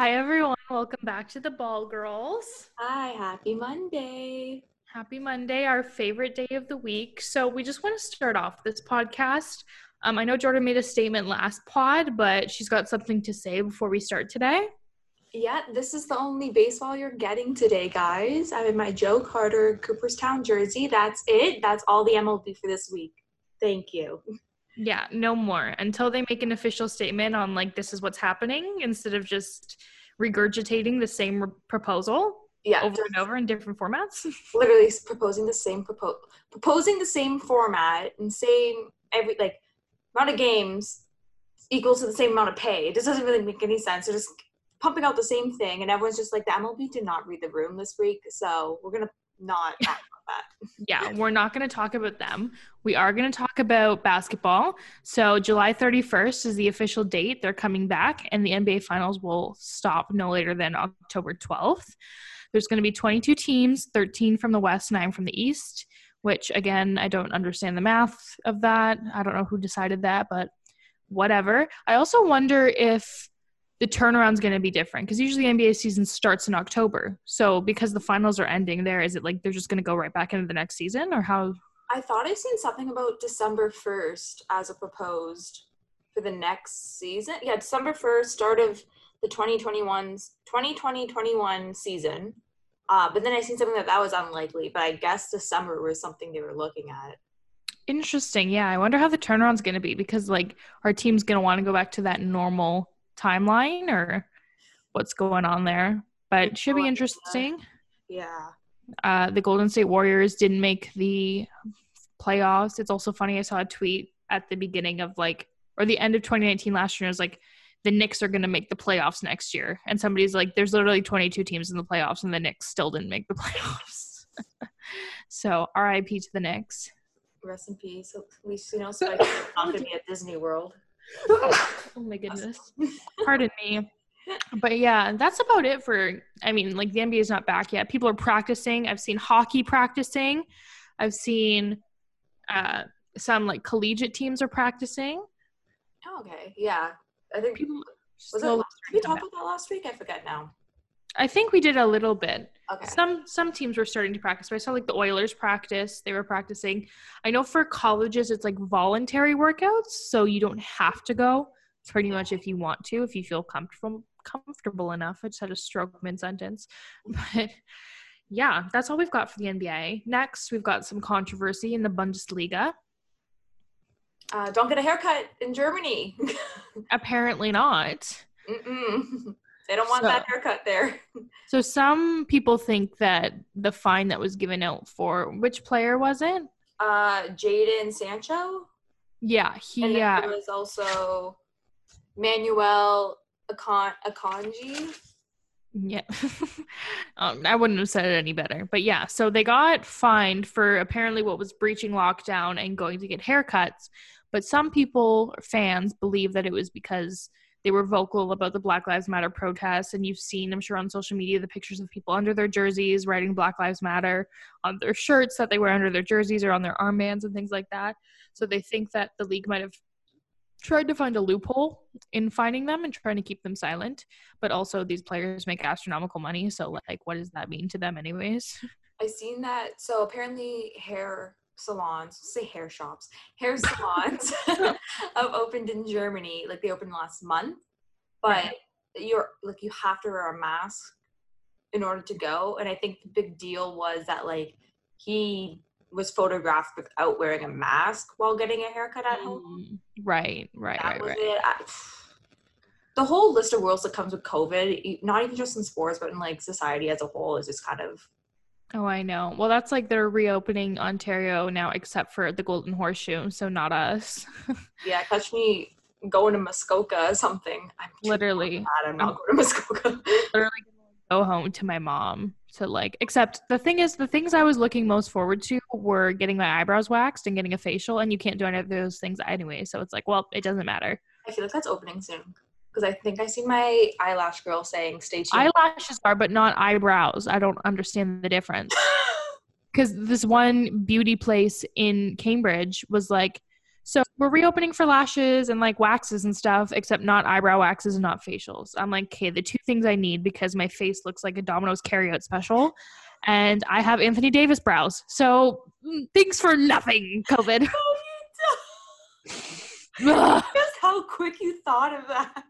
Hi, everyone. Welcome back to the Ball Girls. Hi, happy Monday. Happy Monday, our favorite day of the week. So, we just want to start off this podcast. Um, I know Jordan made a statement last pod, but she's got something to say before we start today. Yeah, this is the only baseball you're getting today, guys. I'm in my Joe Carter Cooperstown jersey. That's it. That's all the MLB for this week. Thank you. Yeah, no more until they make an official statement on like this is what's happening instead of just regurgitating the same re- proposal Yeah, over and over in different formats. literally proposing the same propo- proposing the same format and same every like amount of games equals to the same amount of pay. It just doesn't really make any sense. They're just pumping out the same thing, and everyone's just like, the MLB did not read the room this week, so we're gonna not that. yeah, we're not going to talk about them. We are going to talk about basketball. So, July 31st is the official date. They're coming back, and the NBA Finals will stop no later than October 12th. There's going to be 22 teams, 13 from the West, 9 from the East, which, again, I don't understand the math of that. I don't know who decided that, but whatever. I also wonder if the turnaround's going to be different because usually NBA season starts in October. So because the finals are ending there, is it like they're just going to go right back into the next season or how? I thought I seen something about December first as a proposed for the next season. Yeah, December first, start of the 2021's 2020-21 season. Uh, but then I seen something that that was unlikely. But I guess December was something they were looking at. Interesting. Yeah, I wonder how the turnaround's going to be because like our team's going to want to go back to that normal timeline or what's going on there. But it should be interesting. Yeah. Uh, the Golden State Warriors didn't make the playoffs. It's also funny. I saw a tweet at the beginning of like, or the end of 2019 last year. It was like, the Knicks are going to make the playoffs next year. And somebody's like, there's literally 22 teams in the playoffs, and the Knicks still didn't make the playoffs. so, RIP to the Knicks. Rest in peace. At least you know Spike is not gonna be at Disney World. oh my goodness. Pardon me. But yeah, that's about it for I mean, like the NBA is not back yet. People are practicing. I've seen hockey practicing. I've seen uh some like collegiate teams are practicing. Oh, okay. Yeah. I think People was it, did we talk about that last week? I forget now. I think we did a little bit. Okay. Some some teams were starting to practice. But I saw like the Oilers practice. They were practicing. I know for colleges it's like voluntary workouts, so you don't have to go. Pretty much if you want to, if you feel comfortable comfortable enough. I just had a stroke mid sentence. But yeah, that's all we've got for the NBA. Next, we've got some controversy in the Bundesliga. Uh, don't get a haircut in Germany. Apparently not. Mm-mm. They don't want So- that haircut there. So some people think that the fine that was given out for which player was it? Uh, Jadon Sancho. Yeah, And he then uh, there was also Manuel Akon- Akanji. Yeah. um, I wouldn't have said it any better. But yeah, so they got fined for apparently what was breaching lockdown and going to get haircuts. But some people, fans, believe that it was because they were vocal about the Black Lives Matter protests. And you've seen, I'm sure, on social media, the pictures of people under their jerseys writing Black Lives Matter on their shirts that they wear under their jerseys or on their armbands and things like that. So they think that the league might have tried to find a loophole in finding them and trying to keep them silent but also these players make astronomical money so like what does that mean to them anyways I've seen that. So apparently, hair salons, say hair shops, hair salons have opened in Germany. Like they opened last month, but Right. you're like you have to wear a mask in order to go. And I think the big deal was that like he was photographed without wearing a mask while getting a haircut at home. Mm, right right that right was right it. I, the whole list of rules that comes with COVID, not even just in sports, but in like society as a whole, is just kind of oh i know well that's like they're reopening ontario now except for the golden horseshoe so not us yeah. Catch me going to Muskoka or something. I'm Literally. I'm not going to Muskoka. literally go home to my mom to like except the thing is the things i was looking most forward to were getting my eyebrows waxed and getting a facial and you can't do any of those things anyway so it's like well it doesn't matter I feel like that's opening soon because I think I see my eyelash girl saying "Stay tuned." eyelashes are but not eyebrows i don't understand the difference because this one beauty place in cambridge was like So we're reopening for lashes and like waxes and stuff, except not eyebrow waxes and not facials. I'm like, okay, the two things I need because my face looks like a Domino's carryout special, and I have Anthony Davis brows. So mm, thanks for nothing, COVID. Just how quick you thought of that.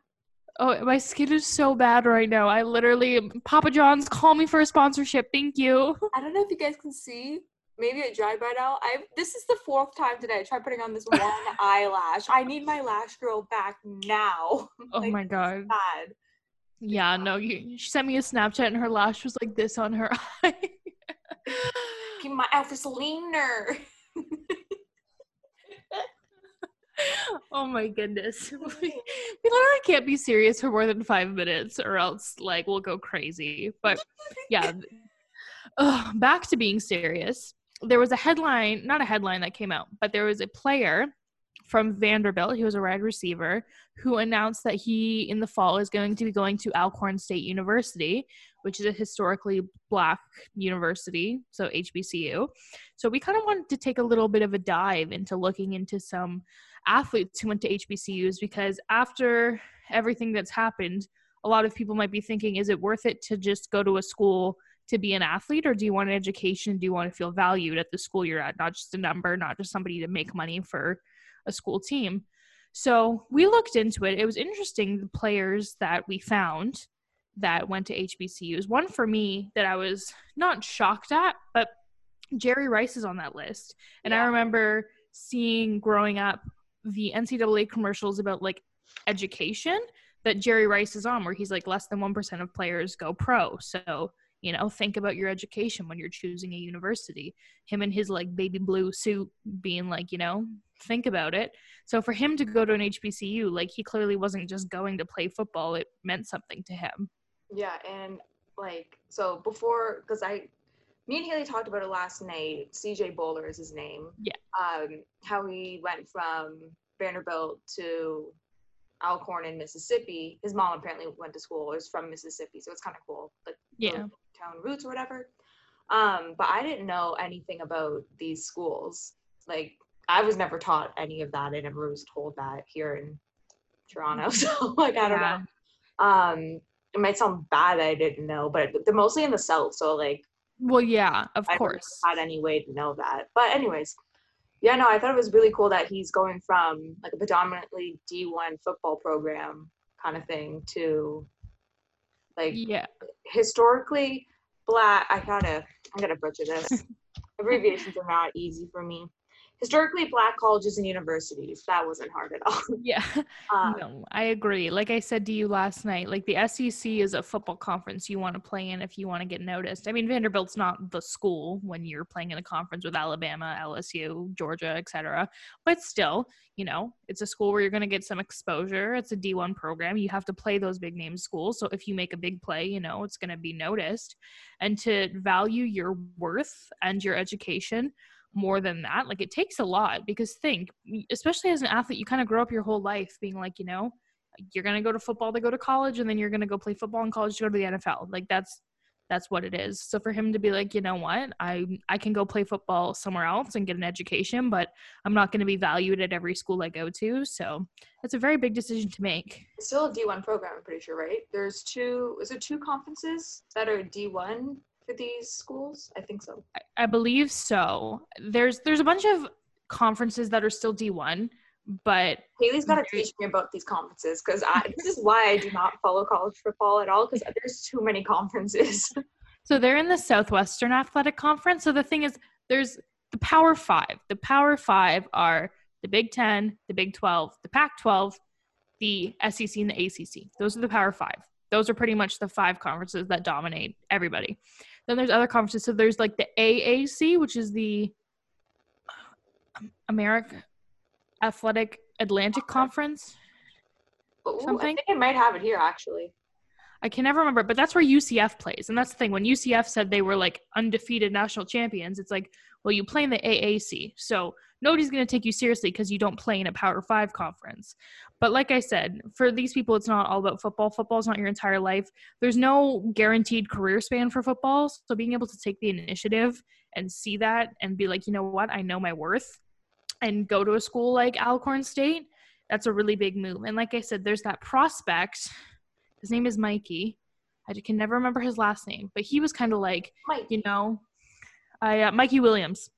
Oh, my skin is so bad right now. I literally, Papa John's, call me for a sponsorship. Thank you. I don't know if you guys can see. Maybe it dried by now. I this is the fourth time today I tried putting on this one eyelash. I need my lash girl back now. Oh like, my god. Bad. Yeah, no, you, she sent me a Snapchat and her lash was like this on her eye. Keep my out for Selena. Oh my goodness. we literally can't be serious for more than five minutes or else like we'll go crazy. But yeah. Ugh, back to being serious. There was a headline, not a headline that came out, but there was a player from Vanderbilt, he was a wide receiver, who announced that he in the fall is going to be going to Alcorn State University, which is a historically black university, so HBCU. So we kind of wanted to take a little bit of a dive into looking into some athletes who went to HBCUs because after everything that's happened, a lot of people might be thinking, is it worth it to just go to a school to be an athlete or do you want an education? Do you want to feel valued at the school you're at, not just a number, not just somebody to make money for a school team? So we looked into it. It was interesting the players that we found that went to HBCUs. One for me that I was not shocked at, but Jerry Rice is on that list. And yeah. I remember seeing growing up the NCAA commercials about like education that Jerry Rice is on, where he's like less than 1% of players go pro. So, you know, think about your education when you're choosing a university. Him in his like baby blue suit being like, you know, think about it. So for him to go to an HBCU, like he clearly wasn't just going to play football, it meant something to him. Yeah. And like, so before, because I, me and Haley talked about it last night. CJ Bolar is his name. Yeah. Um, how he went from Vanderbilt to Alcorn in Mississippi. His mom apparently went to school or is from Mississippi, so it's kind of cool. Like yeah, town roots or whatever. Um, but I didn't know anything about these schools. Like I was never taught any of that. I never was told that here in Toronto. So like I don't yeah. know. Um, it might sound bad I didn't know, but they're mostly in the south. So like well, yeah, of I course. Had any way to know that, but anyways, yeah, no, I thought it was really cool that he's going from like a predominantly D1 football program kind of thing to like yeah, historically black. I gotta, I gotta butcher this. Abbreviations are not easy for me historically black colleges and universities that wasn't hard at all. Yeah. Um, no i agree. Like i said to you last night like the sec is a football conference you want to play in if you want to get noticed. I mean vanderbilt's not the school when you're playing in a conference with alabama lsu georgia etc but still you know it's a school where you're going to get some exposure. It's a d1 program. You have to play those big name schools so if you make a big play you know it's going to be noticed. And to value your worth and your education more than that. Like it takes a lot because think, especially as an athlete, you kind of grow up your whole life being like, you know, you're going to go to football to go to college and then you're going to go play football in college to go to the NFL. Like that's that's what it is. So for him to be like, you know what, I I can go play football somewhere else and get an education, but I'm not going to be valued at every school I go to. So it's a very big decision to make. It's still a D1 program, I'm pretty sure, right? There's two. Is there two conferences that are D1 for these schools? I think so. I, I believe so. There's there's a bunch of conferences that are still D1, but Haley's got to teach me about these conferences because this is why I do not follow college football at all because there's too many conferences. so they're in the Southwestern Athletic Conference. So the thing is, there's the Power Five. The Power Five are the Big Ten, the Big Twelve, the Pac-12, the SEC, and the ACC. Those are the Power Five. Those are pretty much the five conferences that dominate everybody. Then there's other conferences. So there's like the AAC, which is the America Athletic Atlantic uh-huh. Conference. Ooh, something. I think it might have it here actually. I can never remember, but that's where UCF plays. And that's the thing. When UCF said they were like undefeated national champions, it's like, well, you play in the AAC. So nobody's going to take you seriously because you don't play in a Power Five conference. But like I said, for these people, it's not all about football. Football is not your entire life. There's no guaranteed career span for football. So being able to take the initiative and see that and be like, you know what, I know my worth and go to a school like Alcorn State, that's a really big move. And like I said, there's that prospect. His name is Mikey. I can never remember his last name, but he was kind of like, Mike. you know, I uh, Mikey Williams,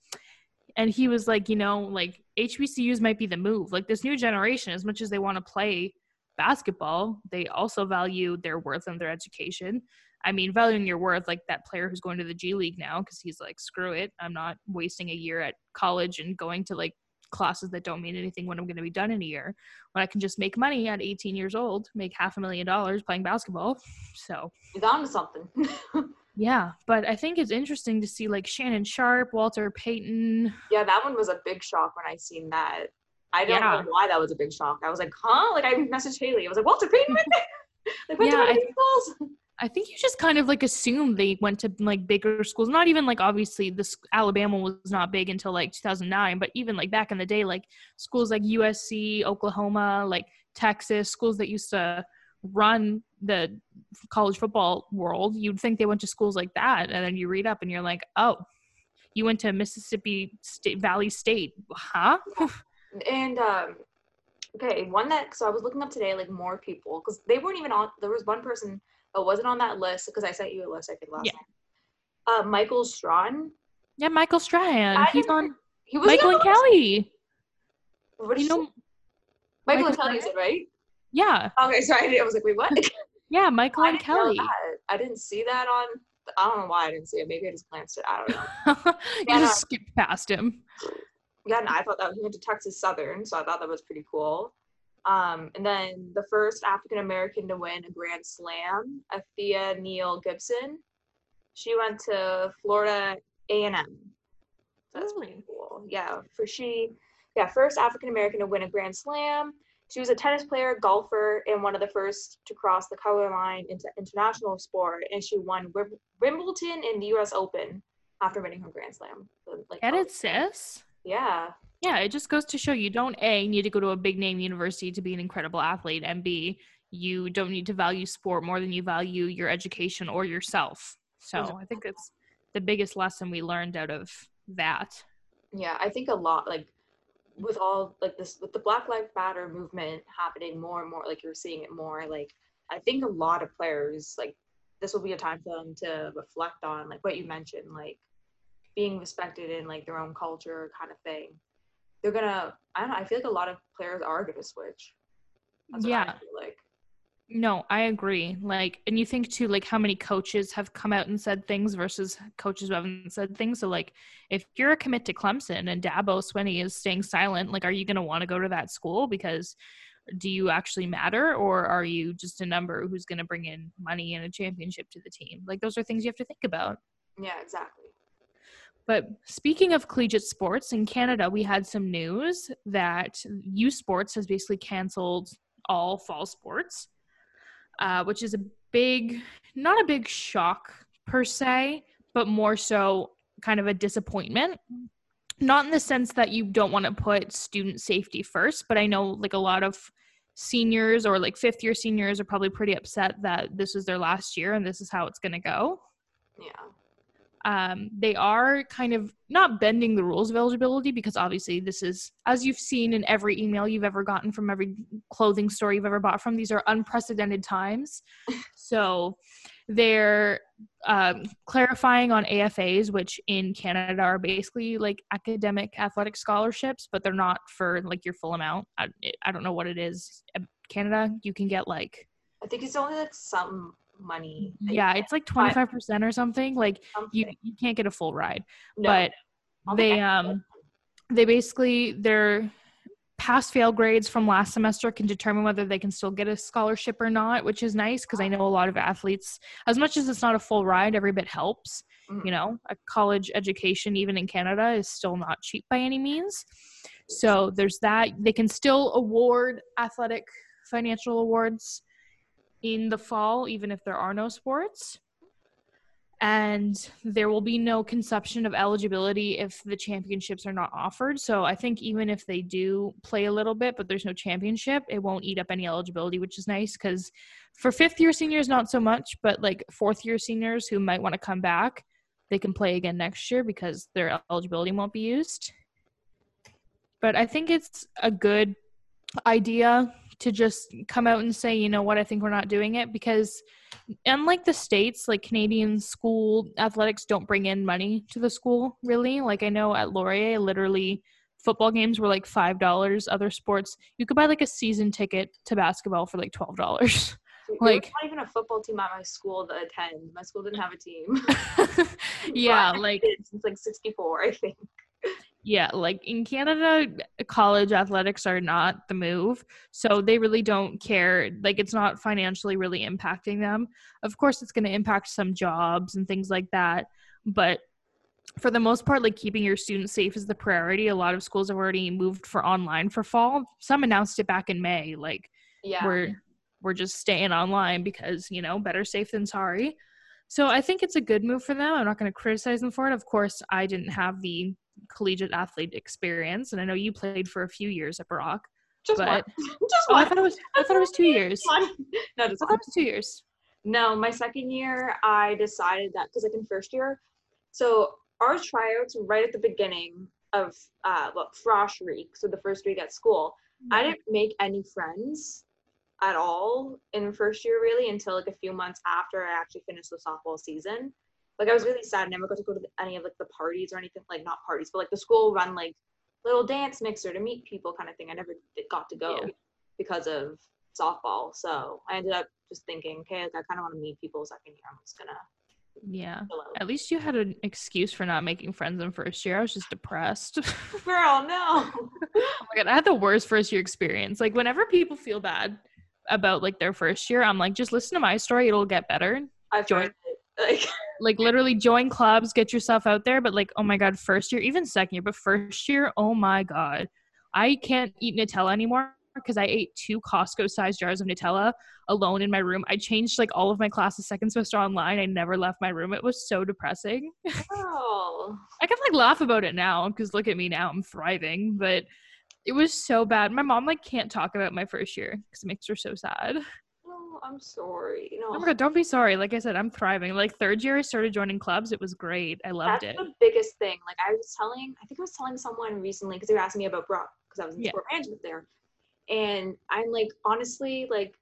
and he was like, you know, like HBCUs might be the move. Like this new generation, as much as they want to play basketball, they also value their worth and their education. I mean, valuing your worth, like that player who's going to the G League now, because he's like, screw it, I'm not wasting a year at college and going to like classes that don't mean anything when I'm going to be done in a year. When I can just make money at 18 years old, make half a million dollars playing basketball. So He's on to something. yeah, but I think it's interesting to see like Shannon Sharpe, Walter Payton. yeah, that one was a big shock when I seen that. I don't Yeah. know why that was a big shock. I was like, huh? Like I messaged Haley. I was like, Walter Payton went there? like went Yeah, to I- one schools? I think you just kind of like assume they went to like bigger schools. Not even like obviously this Alabama was not big until like 2009, but even like back in the day, like schools like USC, Oklahoma, like Texas, schools that used to run the college football world, you'd think they went to schools like that, and then you read up and you're like, oh, you went to Mississippi State Valley State, huh? And um, okay, one that so I was looking up today, like more people because they weren't even on. There was one person that wasn't on that list because I sent you a list. I think last Yeah. night. Uh, Michael Strawn. Yeah, Michael Strahan, I he's on He was Michael and on the list? Kelly. What do You know. Michael, Michael and Kelly, Strahan? said right? Yeah, Okay, sorry. I was like, wait, what? yeah, Michael I and Kelly. I didn't see that on. I don't know why I didn't see it. Maybe I just glanced it. I don't know. you Yeah, just skipped past him. yeah, and I thought that he went to Texas Southern, so I thought that was pretty cool. Um, and then the first African American to win a Grand Slam, Althea Neale Gibson. She went to Florida A and M. That's pretty Really? cool. Yeah, for she, yeah, first African American to win a Grand Slam. She was a tennis player, golfer, and one of the first to cross the color line into international sport. And she won Wimbledon and the U.S. Open after winning her Grand Slam. So, Like, oh, sis? Yeah. Yeah, it just goes to show you don't A, need to go to a big name university to be an incredible athlete, and B, you don't need to value sport more than you value your education or yourself. So I think it's the biggest lesson we learned out of that. Yeah, I think a lot like with all like this with the Black Lives Matter movement happening more and more, like you're seeing it more, like I think a lot of players like this will be a time for them to reflect on like what you mentioned, like being respected in like their own culture kind of thing. They're gonna I don't know, I feel like a lot of players are gonna switch. That's what I Yeah. feel like. No, I agree. Like, and you think too, like how many coaches have come out and said things versus coaches who haven't said things. So, like, if you're a commit to Clemson and Dabo Swinney is staying silent, like, are you going to want to go to that school because do you actually matter, or are you just a number who's going to bring in money and a championship to the team? Like, those are things you have to think about. Yeah, exactly. But speaking of collegiate sports, in Canada, we had some news that U Sports has basically canceled all fall sports, uh, which is a big, not a big shock per se, but more so kind of a disappointment. Not in the sense that you don't want to put student safety first, but I know like a lot of seniors or like fifth year seniors are probably pretty upset that this is their last year and this is how it's going to go Yeah. Um, they are kind of not bending the rules of eligibility because obviously this is as you've seen in every email you've ever gotten from every clothing store you've ever bought from these are unprecedented times. So they're um, clarifying on afas which in canada are basically like academic athletic scholarships but they're not for like your full amount. I, I don't know what it is. Canada you can get like I think it's only like some money. yeah it's like 25% or something like you, something. you can't get a full ride No, but they um they basically their pass fail grades from last semester can determine whether they can still get a scholarship or not which is nice because i know a lot of athletes as much as it's not a full ride every bit helps Mhm. you know a college education even in canada is still not cheap by any means so there's that they can still award athletic financial awards in the fall even if there are no sports and there will be no consumption of eligibility if the championships are not offered. So I think even if they do play a little bit, but there's no championship, it won't eat up any eligibility, which is nice because for fifth year seniors, not so much, but like fourth year seniors who might want to come back, they can play again next year because their eligibility won't be used. but I think it's a good idea to just come out and say, you know what, I think we're not doing it because unlike the states, like Canadian school athletics don't bring in money to the school really. Like I know at Laurier, literally football games were like five dollars. Other sports, you could buy like a season ticket to basketball for like twelve dollars. like not even a football team at my school to attend. My school didn't have a team. yeah, like since like '64, I think yeah, like in Canada, college athletics are not the move. So they really don't care. Like it's not financially really impacting them. Of course, it's going to impact some jobs and things like that. But for the most part, like keeping your students safe is the priority. A lot of schools have already moved for online for fall. Some announced it back in May. Like, yeah. we're we're just staying online because you know better safe than sorry. So I think it's a good move for them. I'm not going to criticize them for it. Of course, I didn't have the collegiate athlete experience, and I know you played for a few years at Brock. Just but, one. Just oh, one. I thought it was. I thought it was two years. One. No, just I thought it was two years. No, my second year, I decided that because like in first year, so our tryouts right at the beginning of uh, what frosh week, so the first week at school. Mm-hmm. I didn't make any friends at all in first year really until like a few months after I actually finished the softball season like I was really sad. I never got to go to any of like the parties or anything like not parties, but like the school run like little dance mixer to meet people kind of thing. I never got to go yeah. because of softball. So I ended up just thinking, okay, like, I kind of want to meet people second year. I'm just gonna. Yeah. At least you had an excuse for not making friends in first year. I was just depressed. Girl, no. oh my god, I had the worst first year experience. Like whenever people feel bad about like their first year, I'm like, just listen to my story. It'll get better. I've joined it. Like like literally join clubs, get yourself out there. But like, oh my god, first year, even second year, but first year, oh my god, I can't eat Nutella anymore because I ate two Costco sized jars of Nutella alone in my room. I changed like all of my classes second semester online. I never left my room. It was so depressing. Oh. I can like laugh about it now because look at me now. I'm thriving, but it was so bad. My mom like can't talk about my first year because it makes her so sad. Oh, I'm sorry. No. Oh my god, don't be sorry. Like I said, I'm thriving. Like third year, I started joining clubs. It was great. I loved That's it. the biggest thing. Like I was telling, I think I was telling someone recently because they were asking me about Brock because I was in yeah. sport management there, and I'm like, honestly, like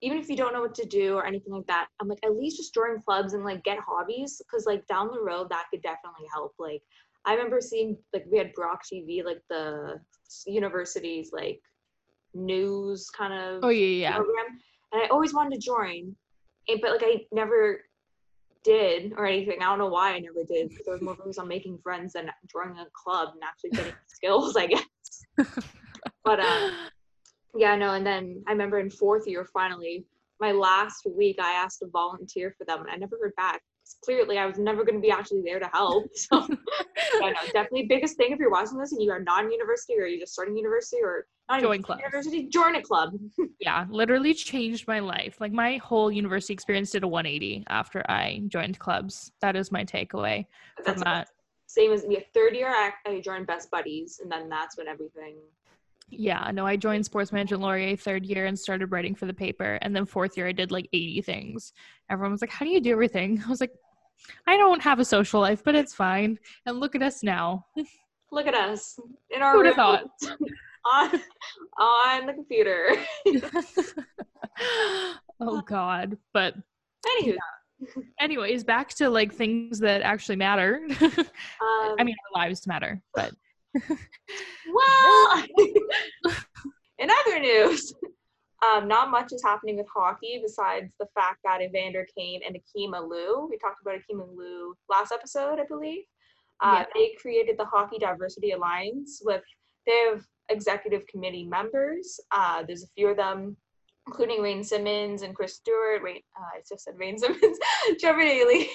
even if you don't know what to do or anything like that, I'm like, at least just join clubs and like get hobbies because like down the road that could definitely help. Like I remember seeing like we had Brock TV, like the university's like news kind of oh yeah yeah program and I always wanted to join, and, but like I never did or anything. I don't know why I never did because I was more focused on making friends than joining a club and actually getting skills, I guess. but uh, yeah, no. And then I remember in fourth year, finally, my last week, I asked to volunteer for them, and I never heard back clearly I was never going to be actually there to help. So, yeah, no, definitely biggest thing if you're watching this and you are not in university or you're just starting university or not join club. University, join a club. yeah, literally changed my life. Like my whole university experience did a 180 after I joined clubs. That is my takeaway that's from that. Same as me. Third year, I, I joined Best Buddies, and then that's when everything yeah, no, I joined Sports Management Laurier third year and started writing for the paper. And then fourth year, I did like 80 things. Everyone was like, How do you do everything? I was like, I don't have a social life, but it's fine. And look at us now. Look at us in our Who'd thought? on, on the computer. oh, God. But, anyway. Yeah. Anyways, back to like things that actually matter. Um, I mean, our lives matter, but well, in other news, um, not much is happening with hockey besides the fact that Evander Kane and Akim Aliu, we talked about Akim Aliu last episode, I believe. Uh, yeah. They created the Hockey Diversity Alliance with, they have executive committee members. Uh, there's a few of them, including Wayne Simmonds and Chris Stewart. Wait, uh, I just said Wayne Simmonds, Trevor Daley.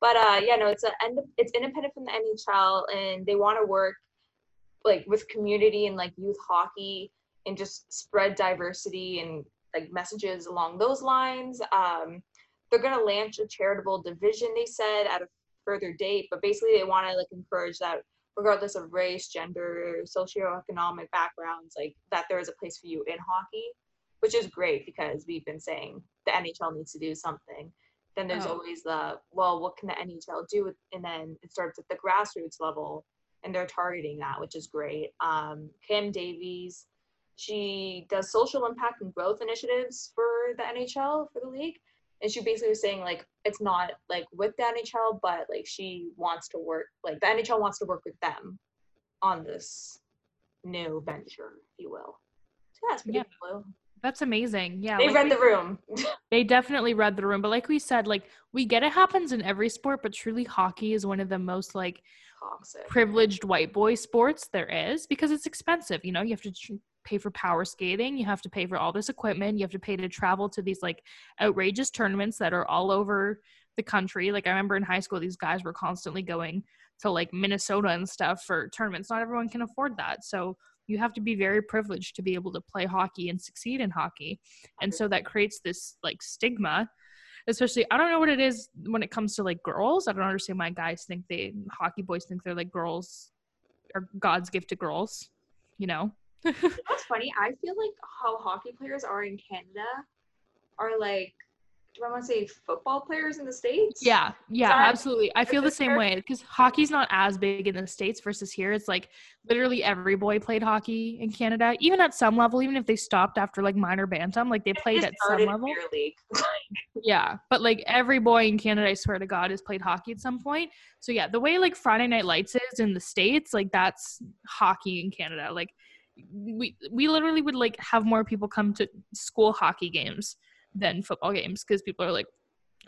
but uh, yeah, no, it's a it's independent from the NHL, and they want to work like with community and like youth hockey and just spread diversity and like messages along those lines. Um, they're gonna launch a charitable division, they said, at a further date, but basically they want to like encourage that regardless of race, gender, socioeconomic backgrounds, like that there is a place for you in hockey, which is great because we've been saying the NHL needs to do something. Then there's oh. always the well, what can the NHL do? And then it starts at the grassroots level and they're targeting that, which is great. Um, Kim Davis, she does social impact and growth initiatives for the NHL for the league, and she basically was saying like it's not like with the NHL, but like she wants to work like the NHL wants to work with them on this new venture, if you will. So it's pretty Yeah. cool. That's amazing. Yeah. They like read we- the room. They definitely read the room. But like we said, like we get it happens in every sport, but truly hockey is one of the most like Toxic. privileged white boy sports there is because it's expensive. You know, you have to tr- pay for power skating, you have to pay for all this equipment, you have to pay to travel to these like outrageous tournaments that are all over the country. Like I remember in high school, these guys were constantly going to like Minnesota and stuff for tournaments. Not everyone can afford that. So you have to be very privileged to be able to play hockey and succeed in hockey. And so that creates this like stigma especially I don't know what it is when it comes to like girls. I don't understand why guys think they hockey boys think they're like girls or God's gift to girls, you know? That's funny. I feel like how hockey players are in Canada are like, do I want to say football players in the States? Yeah, yeah, Sorry. absolutely. I feel the same way because hockey's not as big in the States versus here. It's like literally every boy played hockey in Canada, even at some level, even if they stopped after like minor bantam, like they played at some level. Yeah, but like every boy in Canada, I swear to God, has played hockey at some point. So yeah, the way like Friday Night Lights is in the states, like that's hockey in Canada. Like we we literally would like have more people come to school hockey games than football games because people are like,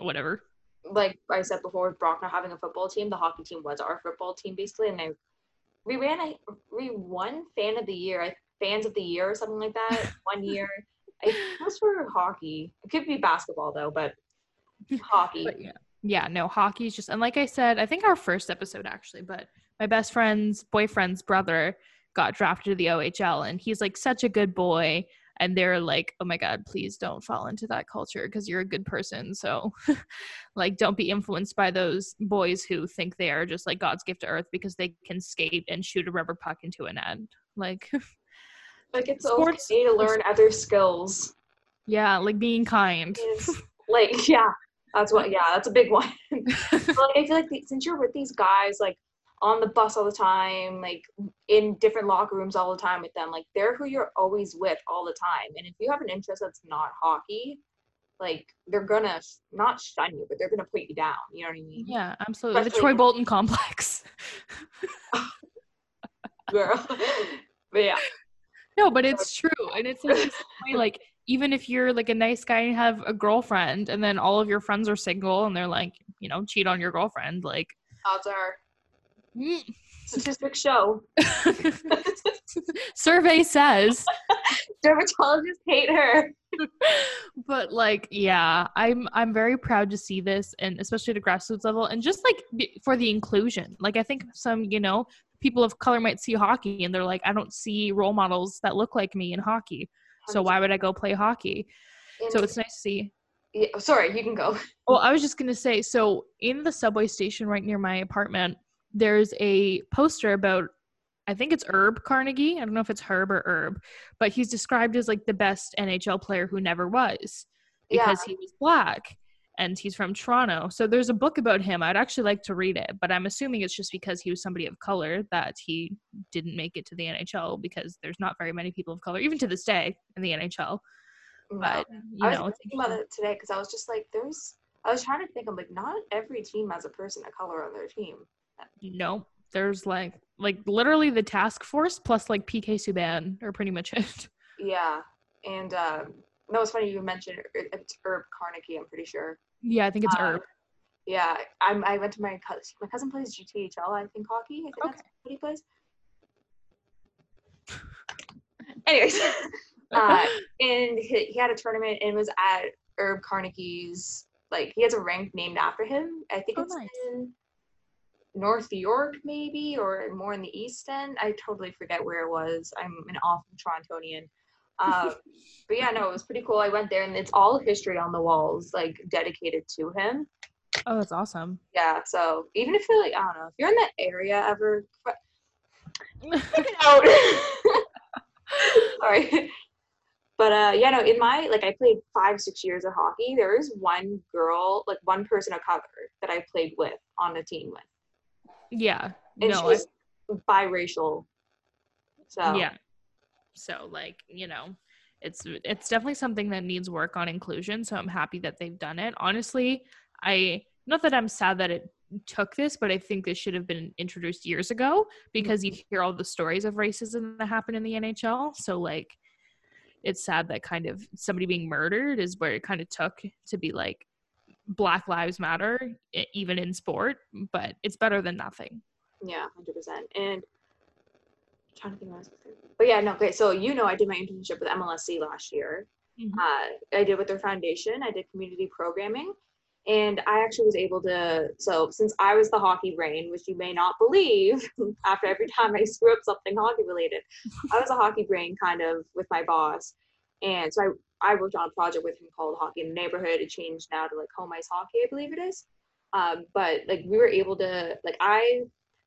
whatever. like I said before, with Brock not having a football team, the hockey team was our football team basically, and they we ran a we won fan of the year, I- fans of the year or something like that one year. I was for hockey. It could be basketball though, but hockey. But yeah, yeah, no, hockey's just and like I said, I think our first episode actually, but my best friend's boyfriend's brother got drafted to the OHL, and he's like such a good boy. And they're like, oh my God, please don't fall into that culture because you're a good person. So, like, don't be influenced by those boys who think they are just like God's gift to earth because they can skate and shoot a rubber puck into a net. Like, Like it's Sports- okay to learn other skills. yeah, like being kind. Is like yeah, that's what yeah, that's a big one. But, like I feel like the, since you're with these guys like on the bus all the time, like in different locker rooms all the time with them, like they're who you're always with all the time. And if you have an interest that's not hockey, like they're gonna sh- not shun you, but they're gonna put you down. You know what I mean? Yeah, absolutely. The Troy Bolton complex. Girl. but yeah, No, but it's true. And it's like, the same way, like even if you're like a nice guy and have a girlfriend and then all of your friends are single and they're like, you know, cheat on your girlfriend, like odds are mm. statistics show survey says. dermatologists hate her. but like yeah, I'm I'm very proud to see this and especially at a grassroots level and just like b- for the inclusion. Like I think some, you know, people of color might see hockey and they're like I don't see role models that look like me in hockey. So why would I go play hockey? So it's nice to see yeah, sorry, you can go. Well, I was just gonna say, so in the subway station right near my apartment, there's a poster about I think it's Herb Carnegie. I don't know if it's Herb or Herb, but he's described as like the best NHL player who never was because he was black and he's from Toronto. So there's a book about him. I'd actually like to read it, but I'm assuming it's just because he was somebody of color that he didn't make it to the NHL because there's not very many people of color, even to this day, in the NHL. No. But you I was know, thinking about it today because I was just like, there's. I was trying to think. I'm like, not every team has a person of color on their team. No, there's like like literally the task force plus like PK Subban are pretty much it. Yeah, and um, no, it's funny you mentioned it's Herb Carnegie. I'm pretty sure. Yeah, I think it's Uh, Herb. Yeah, I'm. I went to my cousin. My cousin plays GTHL. I think hockey. I think that's what he plays. Anyways, uh, and he, he had a tournament and was at Herb Carnegie's. Like he has a rank named after him. I think Oh, it's nice. in North York, maybe, or more in the East End. I totally forget where it was. I'm an awful Torontonian. Um, but yeah, no, it was pretty cool. I went there and it's all history on the walls, like dedicated to him. Oh, that's awesome. Yeah, so even if you're like, I don't know, if you're in that area ever, check it out. Sorry. But uh, yeah, no, in my like I played five, six years of hockey. There is one girl, like one person of color that I played with on the team with. Yeah. And no, she I- was biracial. So yeah so like you know it's it's definitely something that needs work on inclusion so i'm happy that they've done it honestly i not that i'm sad that it took this but i think this should have been introduced years ago because you hear all the stories of racism that happen in the nhl so like it's sad that kind of somebody being murdered is where it kind of took to be like black lives matter even in sport but it's better than nothing Yeah, hundred percent. And I'm trying to think what I was. But yeah, no, okay. So you know, I did my internship with MLSE last year. Mhm. Uh, I did with their foundation. I did community programming, and I actually was able to. So since I was the hockey brain, which you may not believe, after every time I screw up something hockey related, I was a hockey brain kind of with my boss, and so I worked on a project with him called Hockey in the Neighborhood. It changed now to like Home Ice Hockey, I believe it is. Um, but like we were able to like I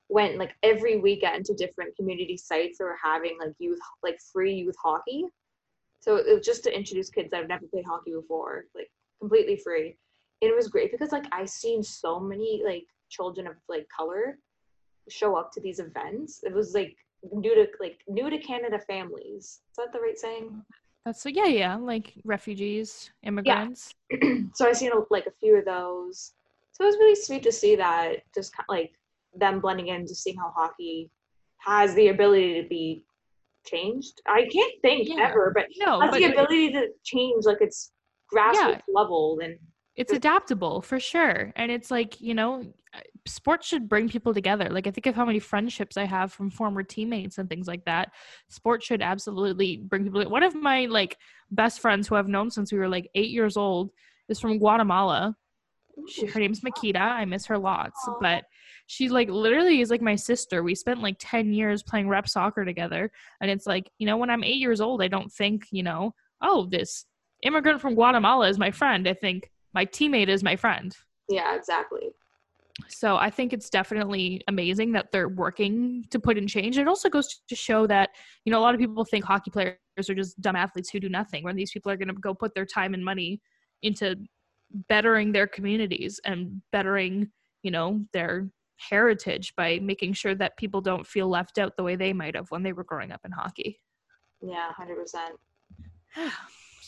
went like every weekend to different community sites that were having like youth like free youth hockey. So it was just to introduce kids that have never played hockey before, like completely free. And it was great because like I seen so many like children of like color show up to these events. It was like new to like new to Canada families. Is that the right saying? That's so yeah yeah like refugees immigrants Yeah. so I seen like a few of those. So it was really sweet to see that, just kind of, like them blending in, just seeing how hockey has the ability to be changed. I can't think Yeah. ever, but no has but the ability to change like its grassroots level. And it's adaptable for sure and it's like you know uh, sports should bring people together like i think of how many friendships i have from former teammates and things like that sports should absolutely bring people one of my like best friends who i've known since we were like eight years old is from guatemala. She, her name's makita i miss her lots but she like literally is like my sister we spent like 10 years playing rep soccer together and it's like you know when i'm eight years old i don't think you know oh this immigrant from guatemala is my friend i think my teammate is my friend yeah, exactly. so I think it's definitely amazing that they're working to put in change. It also goes to show that, you know, a lot of people think hockey players are just dumb athletes who do nothing, when these people are going to go put their time and money into bettering their communities and bettering, you know, their heritage by making sure that people don't feel left out the way they might have when they were growing up in hockey. Yeah, hundred percent.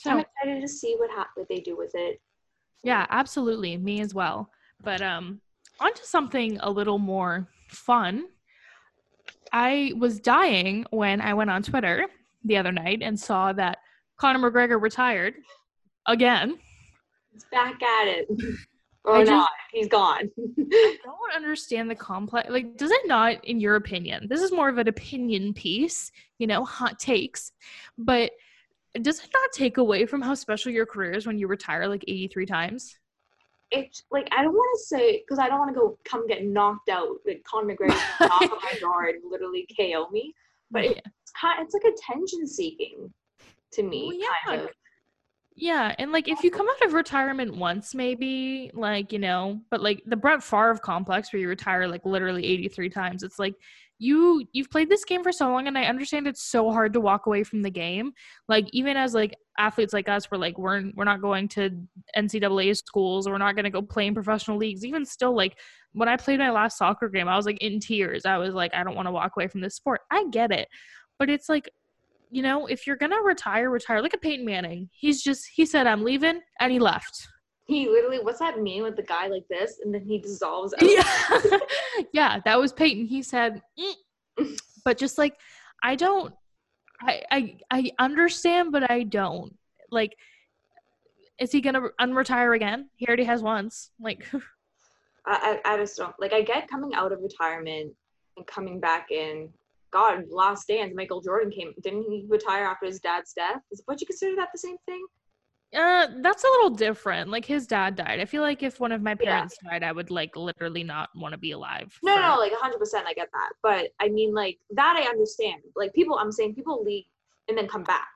I'm excited to see what hap- what they do with it. Yeah, absolutely. Me as well. But um onto something a little more fun. I was dying when I went on Twitter the other night and saw that Conor McGregor retired again. It's back at it. Or I just- not. He's gone. I don't understand the complex. Like, does it not, in your opinion, this is more of an opinion piece, you know, hot takes, but does it not take away from how special your career is when you retire like 83 times? it's like I don't want to say because I don't want to go come get knocked out. Like Conor McGregor knock on my door and literally KO me. But Yeah. it's kind, it's like attention seeking to me. Well, kind yeah. of. Yeah, and like if you come out of retirement once, maybe like you know, but like the Brett Favre complex where you retire like literally eighty three times, it's like you you've played this game for so long, and I understand it's so hard to walk away from the game. Like even as like athletes like us, we're like we're we're not going to NCAA schools, we're not going to go play in professional leagues. Even still, like when I played my last soccer game, I was like in tears. I was like, I don't want to walk away from this sport. I get it, but it's like you know, if you're gonna retire, retire. Look at Peyton Manning. He's just he said I'm leaving and he left. He literally, what's that meme with the guy like this, and then he dissolves. out? Yeah. yeah, that was Peyton. He said "Mm." but just like I don't I I I understand, but I don't. Like is he gonna unretire again? He already has once. Like I, I, I just don't like. I get coming out of retirement and coming back in. God, Last Dance. Michael Jordan came. Didn't he retire after his dad's death? Is would you consider that the same thing? Uh that's a little different. Like his dad died. I feel like if one of my Yeah. parents died, I would like literally not want to be alive. No, for- no, like 100%. I get that, but I mean, like that. I understand. Like people, I'm saying people leave and then come back.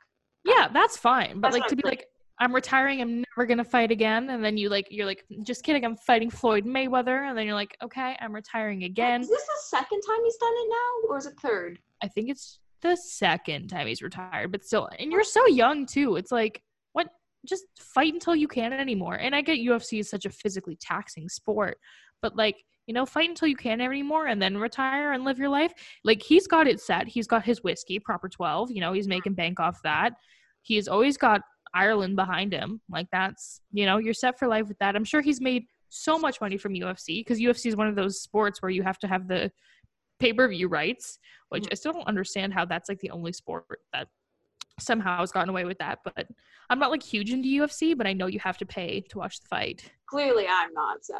Yeah, that's fine. But That's like to I'm be saying. like, I'm retiring. I'm never gonna fight again. And then you like, you're like, just kidding. I'm fighting Floyd Mayweather. And then you're like, okay, I'm retiring again. Is this the second time he's done it now, or is it third? I think it's the second time he's retired, but still, and you're so young too. It's like? Just fight until you can't anymore. And I get UFC is such a physically taxing sport, but like you know, fight until you can't anymore and then retire and live your life. Like he's got it set. He's got his whiskey, proper 12. You know, he's making bank off that. He's always got Ireland behind him. Like that's, you know, you're set for life with that. I'm sure he's made so much money from UFC because UFC is one of those sports where you have to have the pay per view rights, which mm-hmm. I still don't understand how that's like the only sport that somehow has gotten away with that. But I'm not like huge into UFC, but I know you have to pay to watch the fight. Clearly, I'm not. So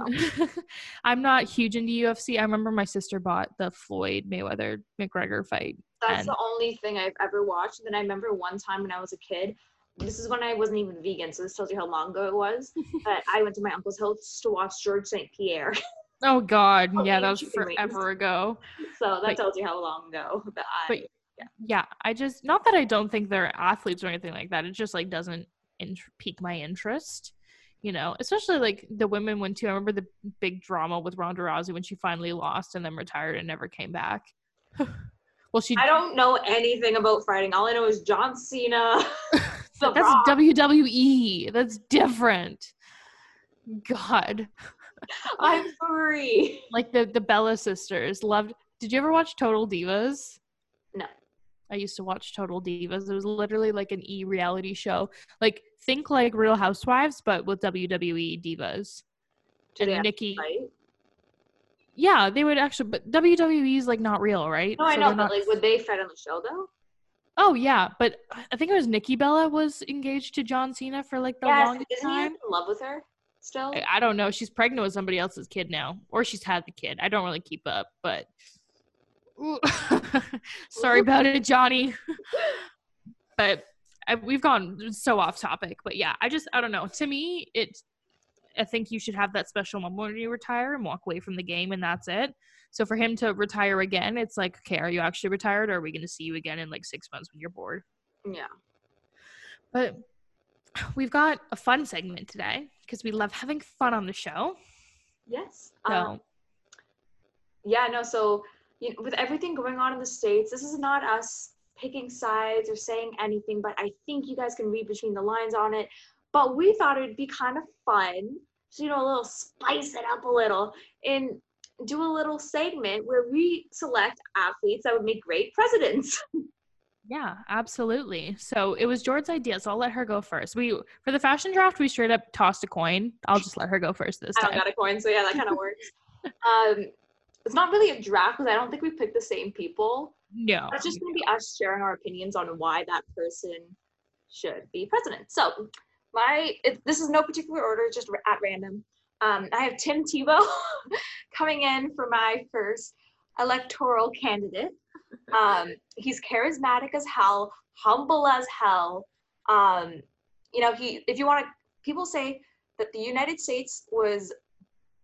I'm not huge into UFC. I remember my sister bought the Floyd Mayweather McGregor fight. That's and- the only thing I've ever watched. And then I remember one time when I was a kid. This is when I wasn't even vegan, so this tells you how long ago it was. but I went to my uncle's house to watch Georges St-Pierre. Oh God, yeah, that was forever ago. So that tells you how long ago that I. But yeah. yeah, I just not that I don't think they're athletes or anything like that. It just like doesn't int- pique my interest. You know, especially like the women went too. I remember the big drama with Ronda Rousey when she finally lost and then retired and never came back. well, she. I don't know anything about fighting. All I know is John Cena. That's Rock. WWE. That's different. God. I'm sorry. Like the the Bella sisters loved. Did you ever watch Total Divas? I used to watch Total Divas. It was literally like an e reality show. Like think like Real Housewives, but with WWE divas. And Nikki. Yeah, they would actually, but WWE is like not real, right? No, I know, but not... like, would they fight on the show though? Oh yeah, but I think it was Nikki Bella was engaged to John Cena for like the yes, longest isn't time. He in love with her still? I, I don't know. She's pregnant with somebody else's kid now, or she's had the kid. I don't really keep up, but Sorry about it, Johnny. but I, we've gone so off topic. But yeah, I just I don't know. To me, it I think you should have that special moment when you retire and walk away from the game, and that's it. So for him to retire again, it's like, okay, are you actually retired, or are we going to see you again in like six months when you're bored? Yeah. But we've got a fun segment today because we love having fun on the show. Yes. So. Um, yeah. No. So you know, with everything going on in the states, this is not us picking sides or saying anything, but I think you guys can read between the lines on it. But we thought it'd be kind of fun, so you know, a little spice it up a little and do a little segment where we select athletes that would make great presidents. Yeah, absolutely. So it was George's idea, so I'll let her go first. We for the fashion draft, we straight up tossed a coin. I'll just let her go first this time. I don't got a coin, so yeah, that kind of works. Um, it's not really a draft because I don't think we picked the same people. No. It's just going to be us sharing our opinions on why that person should be president. So, my it, this is no particular order, just at random. Um, I have Tim Tebow coming in for my first electoral candidate. Um, he's charismatic as hell, humble as hell. Um, you know, he if you want to, people say that the United States was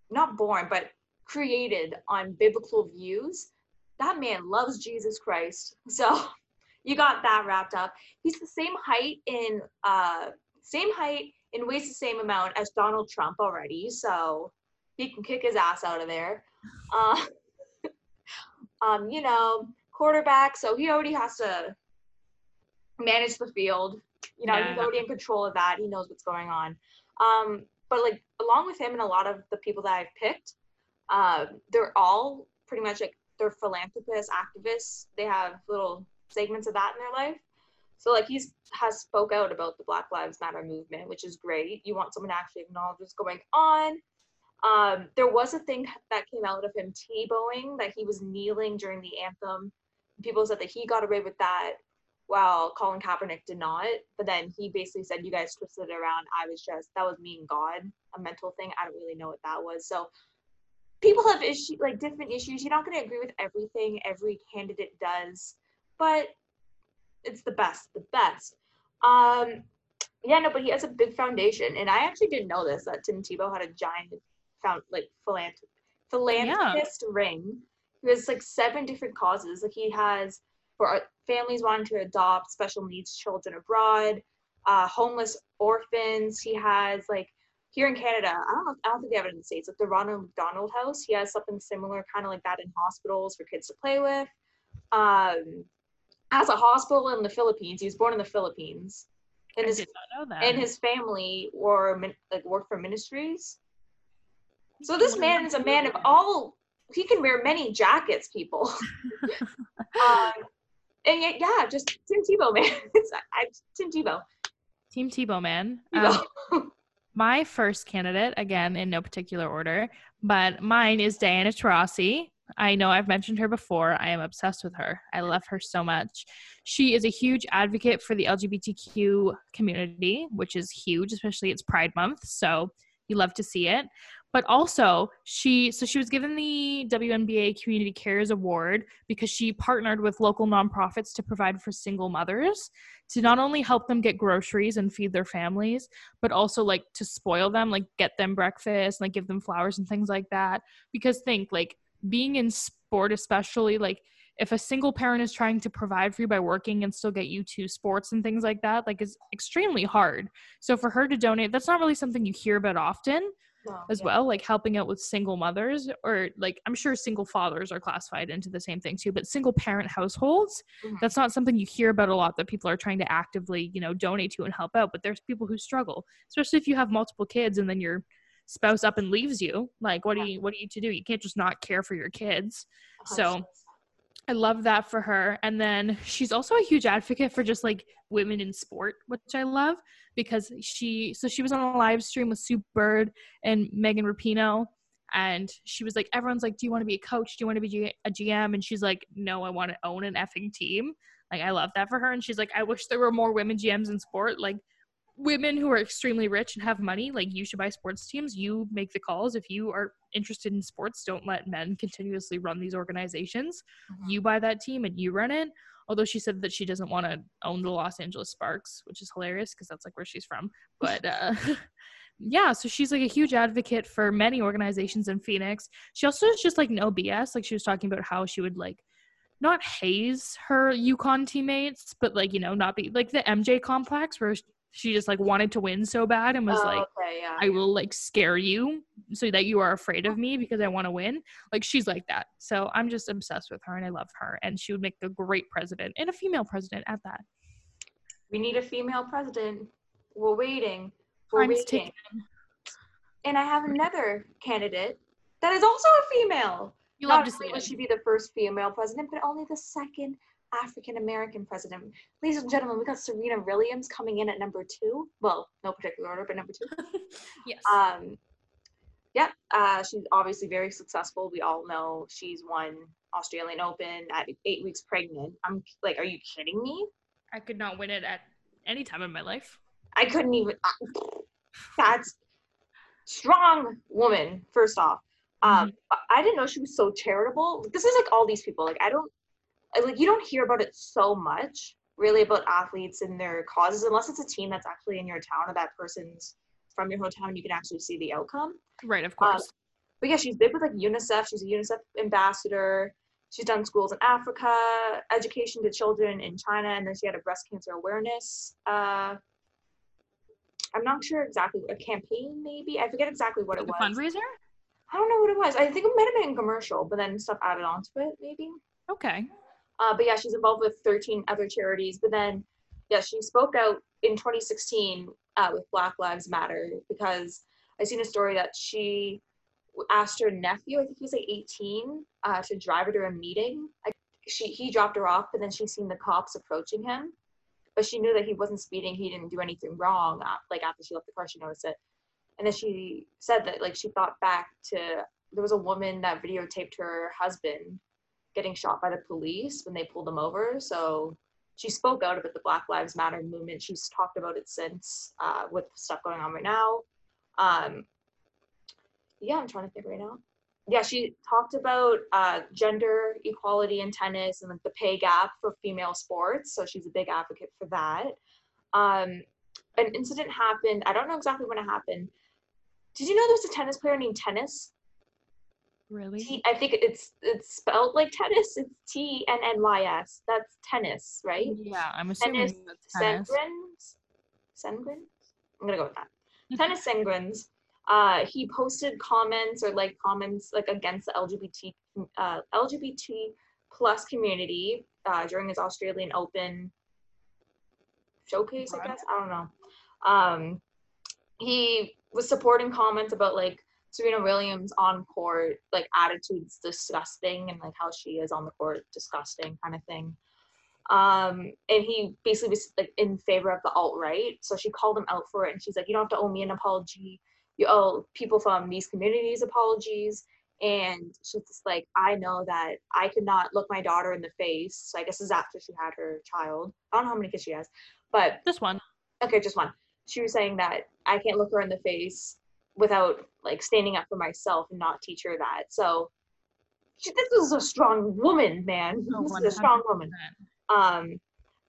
not born, but created on biblical views, that man loves Jesus Christ. So you got that wrapped up. He's the same height in uh same height and weighs the same amount as Donald Trump already. So he can kick his ass out of there. Uh, um, you know, quarterback, so he already has to manage the field. You know, yeah. he's already in control of that. He knows what's going on. Um, but like along with him and a lot of the people that I've picked, uh, they're all pretty much like they're philanthropists, activists. They have little segments of that in their life. So like he's has spoke out about the Black Lives Matter movement, which is great. You want someone to actually acknowledge what's going on. Um, there was a thing that came out of him Tebowing that he was kneeling during the anthem. People said that he got away with that while Colin Kaepernick did not. But then he basically said, "You guys twisted it around. I was just that was me and God, a mental thing. I don't really know what that was." So people have issues like different issues. You're not going to agree with everything every candidate does, but it's the best, the best. Um, yeah, no, but he has a big foundation, and I actually didn't know this that Tim Tebow had a giant found like philanthrop- philanthropist yeah. ring. He has like seven different causes. Like he has for families wanting to adopt special needs children abroad, uh, homeless orphans. He has like here in Canada, I don't know, I don't think they have it in the States, like the Ronald McDonald House, he has something similar, kind of like that in hospitals for kids to play with. Um, as a hospital in the Philippines, he was born in the Philippines. And his, and his family were like worked for ministries. So this man is a man of all. He can wear many jackets, people. um, and yet, yeah, just Tim Tebow, man. It's I, Tim Tebow. Team Tebow man. Um, my first candidate, again in no particular order, but mine is Diana Taurasi. I know I've mentioned her before. I am obsessed with her. I love her so much. She is a huge advocate for the LGBTQ community, which is huge, especially it's Pride Month. So you love to see it but also she so she was given the WNBA Community Cares Award because she partnered with local nonprofits to provide for single mothers to not only help them get groceries and feed their families but also like to spoil them like get them breakfast like give them flowers and things like that. Because think like being in sport especially like if a single parent is trying to provide for you by working and still get you to sports and things like that like is extremely hard. So for her to donate that's not really something you hear about often as yeah. well like helping out with single mothers or like i'm sure single fathers are classified into the same thing too but single parent households mm-hmm. that's not something you hear about a lot that people are trying to actively you know donate to and help out but there's people who struggle especially if you have multiple kids and then your spouse up and leaves you like what yeah. do you what do you to do you can't just not care for your kids so I love that for her. And then she's also a huge advocate for just like women in sport, which I love because she, so she was on a live stream with Sue Bird and Megan Rapinoe. And she was like, everyone's like, do you want to be a coach? Do you want to be a GM? And she's like, no, I want to own an effing team. Like, I love that for her. And she's like, I wish there were more women GMs in sport. Like, women who are extremely rich and have money, like you should buy sports teams. You make the calls. If you are interested in sports, don't let men continuously run these organizations. Mm-hmm. You buy that team and you run it. Although she said that she doesn't want to own the Los Angeles Sparks, which is hilarious because that's like where she's from. But uh, yeah, so she's like a huge advocate for many organizations in Phoenix. She also is just like no BS. Like she was talking about how she would like not haze her UConn teammates, but like, you know, not be like the MJ complex where she just like wanted to win so bad and was oh, like okay, yeah. i will like scare you so that you are afraid of me because i want to win. Like she's like that. So i'm just obsessed with her and i love her and she would make a great president and a female president at that. We need a female president. We're waiting. We're Time's waiting. taken. and i have another candidate that is also a female. You love Not to see it. she be the first female president but only the second African American president. Ladies and gentlemen, we got Serena Williams coming in at number two. Well, no particular order, but number two. yes. Um, yeah, uh, she's obviously very successful. We all know she's won Australian Open at eight weeks pregnant. I'm like, are you kidding me? I could not win it at any time in my life. I couldn't even. Uh, that's strong woman. First off, um, mm-hmm. I didn't know she was so charitable. This is like all these people. Like I don't like you don't hear about it so much really about athletes and their causes unless it's a team that's actually in your town or that person's from your hometown and you can actually see the outcome. Right of course. um, but yeah she's big with like unicef. She's a unicef ambassador. She's done schools in africa education to children in china and then she had a breast cancer awareness uh, i'm not sure exactly a campaign maybe? I forget exactly what it was. fundraiser? I don't know what it was. I think it might have been commercial but then stuff added onto it maybe. Okay uh, but yeah, she's involved with 13 other charities. But then, yeah, she spoke out in 2016 uh, with Black Lives Matter because I seen a story that she asked her nephew, I think he was like 18, uh, to drive her to a meeting. Like she, he dropped her off, but then she seen the cops approaching him. But she knew that he wasn't speeding. He didn't do anything wrong. Uh, like after she left the car, she noticed it. And then she said that like she thought back to there was a woman that videotaped her husband getting shot by the police when they pulled him over. So she spoke out about the Black Lives Matter movement. She's talked about it since uh, with stuff going on right now. Um, yeah, I'm trying to think right now. Yeah, she talked about uh, gender equality in tennis and like the pay gap for female sports. So she's a big advocate for that. Um, an incident happened. I don't know exactly when it happened. Did you know there was a tennis player named Tennys Really? T- I think it's it's spelled like tennis. It's T N N Y S. That's tennis, right? Yeah, I'm assuming tennis. tennis. Sengrens. Sengrens. I'm gonna go with that. tennis Sengrens. Uh, he posted comments or like comments like against the LGBT uh, LGBT plus community uh, during his Australian Open showcase. I guess I don't know. Um, he was supporting comments about like Serena Williams on court, like attitude's disgusting and like how she is on the court, disgusting kind of thing. Um, and he basically was like in favor of the alt right. So she called him out for it and she's like, You don't have to owe me an apology. You owe people from these communities apologies. And she's just like, I know that I could not look my daughter in the face. So I guess this is after she had her child. I don't know how many kids she has, but This one. okay, just one. She was saying that I can't look her in the face without like standing up for myself and not teach her that. So she, this is a strong woman, man. Oh, this is a strong woman. Um,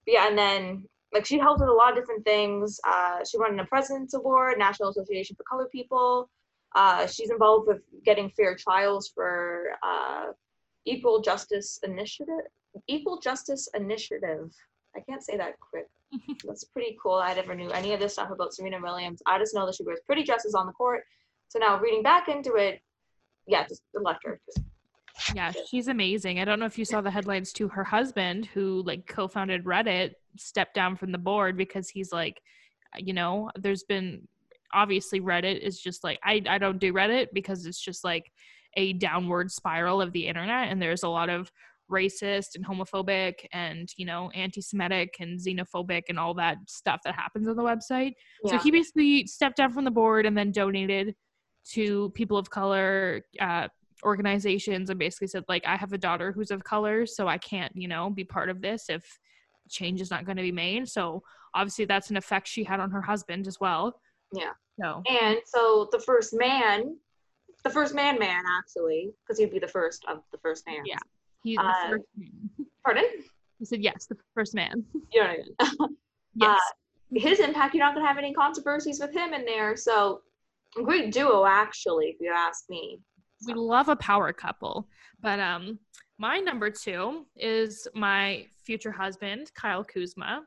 yeah, and then like she helped with a lot of different things. Uh, she won a President's Award, National Association for Colored People. Uh, she's involved with getting fair trials for uh, Equal Justice Initiative. Equal Justice Initiative. I can't say that quick. That's pretty cool. I never knew any of this stuff about Serena Williams. I just know that she wears pretty dresses on the court. So now reading back into it, yeah, just left her. Just, Yeah, she's amazing. I don't know if you saw the headlines to her husband, who like co-founded Reddit, stepped down from the board because he's like, you know, there's been obviously Reddit is just like I I don't do Reddit because it's just like a downward spiral of the internet, and there's a lot of racist and homophobic and you know anti-Semitic and xenophobic and all that stuff that happens on the website. So he basically stepped down from the board and then donated to people of color uh, organizations and basically said like I have a daughter who's of color, so I can't you know be part of this if change is not going to be made. So obviously that's an effect she had on her husband as well. Yeah. So And so the first man, the first man man actually, because he'd be the first of the first man. Yeah. He's Uh, the first man. Pardon? He said yes, the first man. You know what I mean? Yes. his impact, you're not gonna have any controversies with him in there. So a great duo actually, if you ask me. we love a power couple. But um my number two is my future husband, Kyle Kuzma.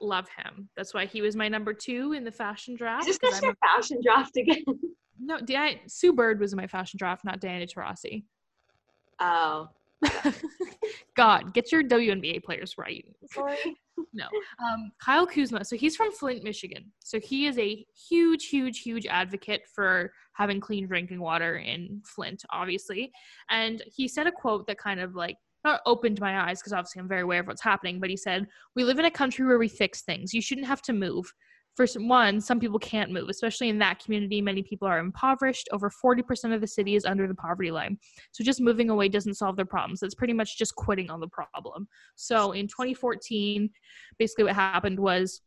Love him. That's why he was my number two in the fashion draft. Is this 'cause just I'm your fashion draft again? no, Di- Sue Bird was in my fashion draft, not Diana Taurasi. Oh, God, get your WNBA players right. sorry. No. Um, Kyle Kuzma. So he's from Flint, Michigan. So he is a huge, huge, huge advocate for having clean drinking water in Flint, obviously. And he said a quote that kind of like not opened my eyes because obviously I'm very aware of what's happening, but he said, We live in a country where we fix things. You shouldn't have to move. For one, some people can't move, especially in that community. Many people are impoverished. Over 40% of the city is under the poverty line. So just moving away doesn't solve their problems. It's pretty much just quitting on the problem. So in 2014, basically what happened was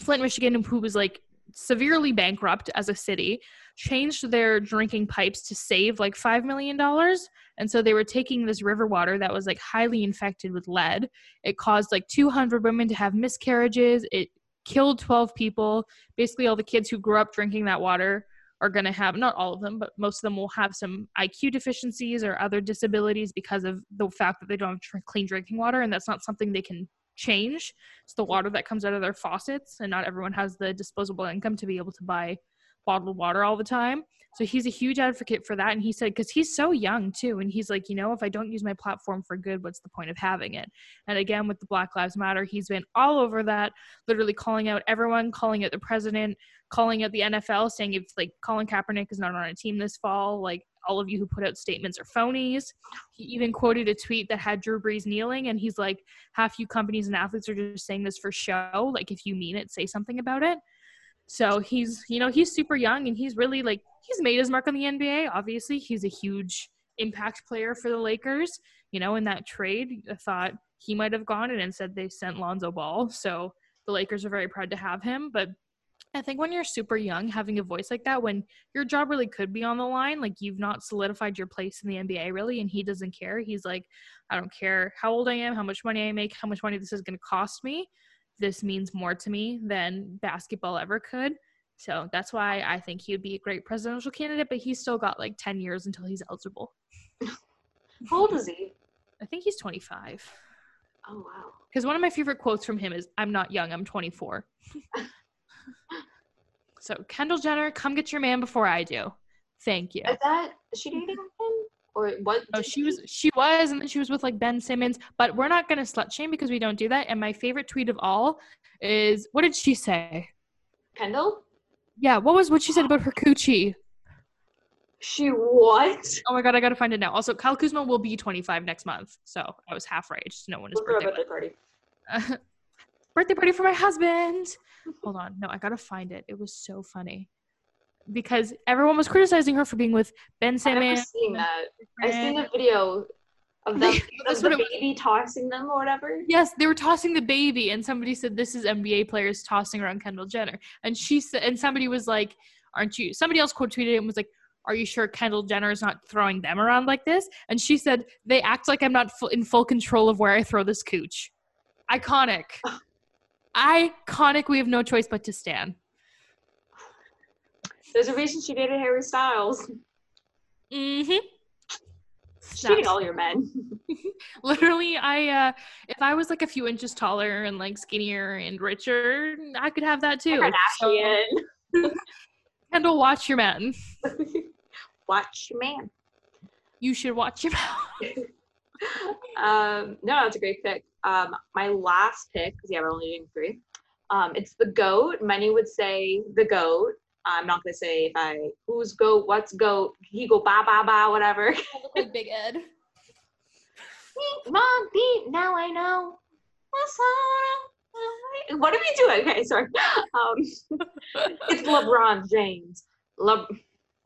Flint, Michigan, who was like severely bankrupt as a city, changed their drinking pipes to save like $5 million. And so they were taking this river water that was like highly infected with lead. It caused like 200 women to have miscarriages. It killed 12 people. Basically, all the kids who grew up drinking that water are going to have, not all of them, but most of them will have some IQ deficiencies or other disabilities because of the fact that they don't have tr- clean drinking water. And that's not something they can change. It's the water that comes out of their faucets, and not everyone has the disposable income to be able to buy bottled water all the time. So he's a huge advocate for that. And he said, because he's so young too. And he's like, you know, if I don't use my platform for good, what's the point of having it? And again, with the Black Lives Matter, he's been all over that, literally calling out everyone, calling out the president, calling out the NFL, saying if like Colin Kaepernick is not on a team this fall, like all of you who put out statements are phonies. He even quoted a tweet that had Drew Brees kneeling, and he's like, half you companies and athletes are just saying this for show. Like, if you mean it, say something about it. So he's, you know, he's super young and he's really like, he's made his mark on the NBA. Obviously, he's a huge impact player for the Lakers. You know, in that trade, I thought he might have gone and instead they sent Lonzo Ball. So the Lakers are very proud to have him. But I think when you're super young, having a voice like that, when your job really could be on the line, like you've not solidified your place in the NBA really, and he doesn't care. He's like, I don't care how old I am, how much money I make, how much money this is going to cost me. This means more to me than basketball ever could. So that's why I think he would be a great presidential candidate, but he's still got like 10 years until he's eligible. How old is he? I think he's 25. Oh wow. Because one of my favorite quotes from him is, I'm not young, I'm 24. so, Kendall Jenner, come get your man before I do. Thank you. Is that is she dating him? Or what? Oh, she was, she was, and then she was with like Ben Simmons. But we're not gonna slut shame because we don't do that. And my favorite tweet of all is, what did she say? Kendall? Yeah, what was what she said about her coochie? She what? Oh my god, I gotta find it now. Also, Kyle Kuzma will be 25 next month, so I was half right. Just no one her birthday. birthday party? birthday party for my husband. Hold on, no, I gotta find it. It was so funny because everyone was criticizing her for being with Ben I've never seen that. I've seen the video of them of the what it was. baby tossing them or whatever. Yes, they were tossing the baby, and somebody said this is NBA players tossing around Kendall Jenner, and she said, and somebody was like, "Aren't you?" Somebody else quote tweeted it and was like, "Are you sure Kendall Jenner is not throwing them around like this?" And she said, "They act like I'm not fu- in full control of where I throw this cooch." Iconic, iconic. We have no choice but to stand. There's a reason she dated Harry Styles. Mm-hmm. She's dating all your men. Literally, I uh if I was like a few inches taller and like skinnier and richer, I could have that too. So, Kardashian. Kendall, watch your men. Watch your man. You should watch your mouth. um, no, that's a great pick. Um, my last pick, because yeah, we're only doing three. Um, it's the goat. Many would say the goat. I'm not gonna say if I who's goat, what's goat. He go ba ba ba whatever. I look like Big Ed. Mom, beat. Now I know. What are we doing? Okay, sorry. Um, it's LeBron James. Le-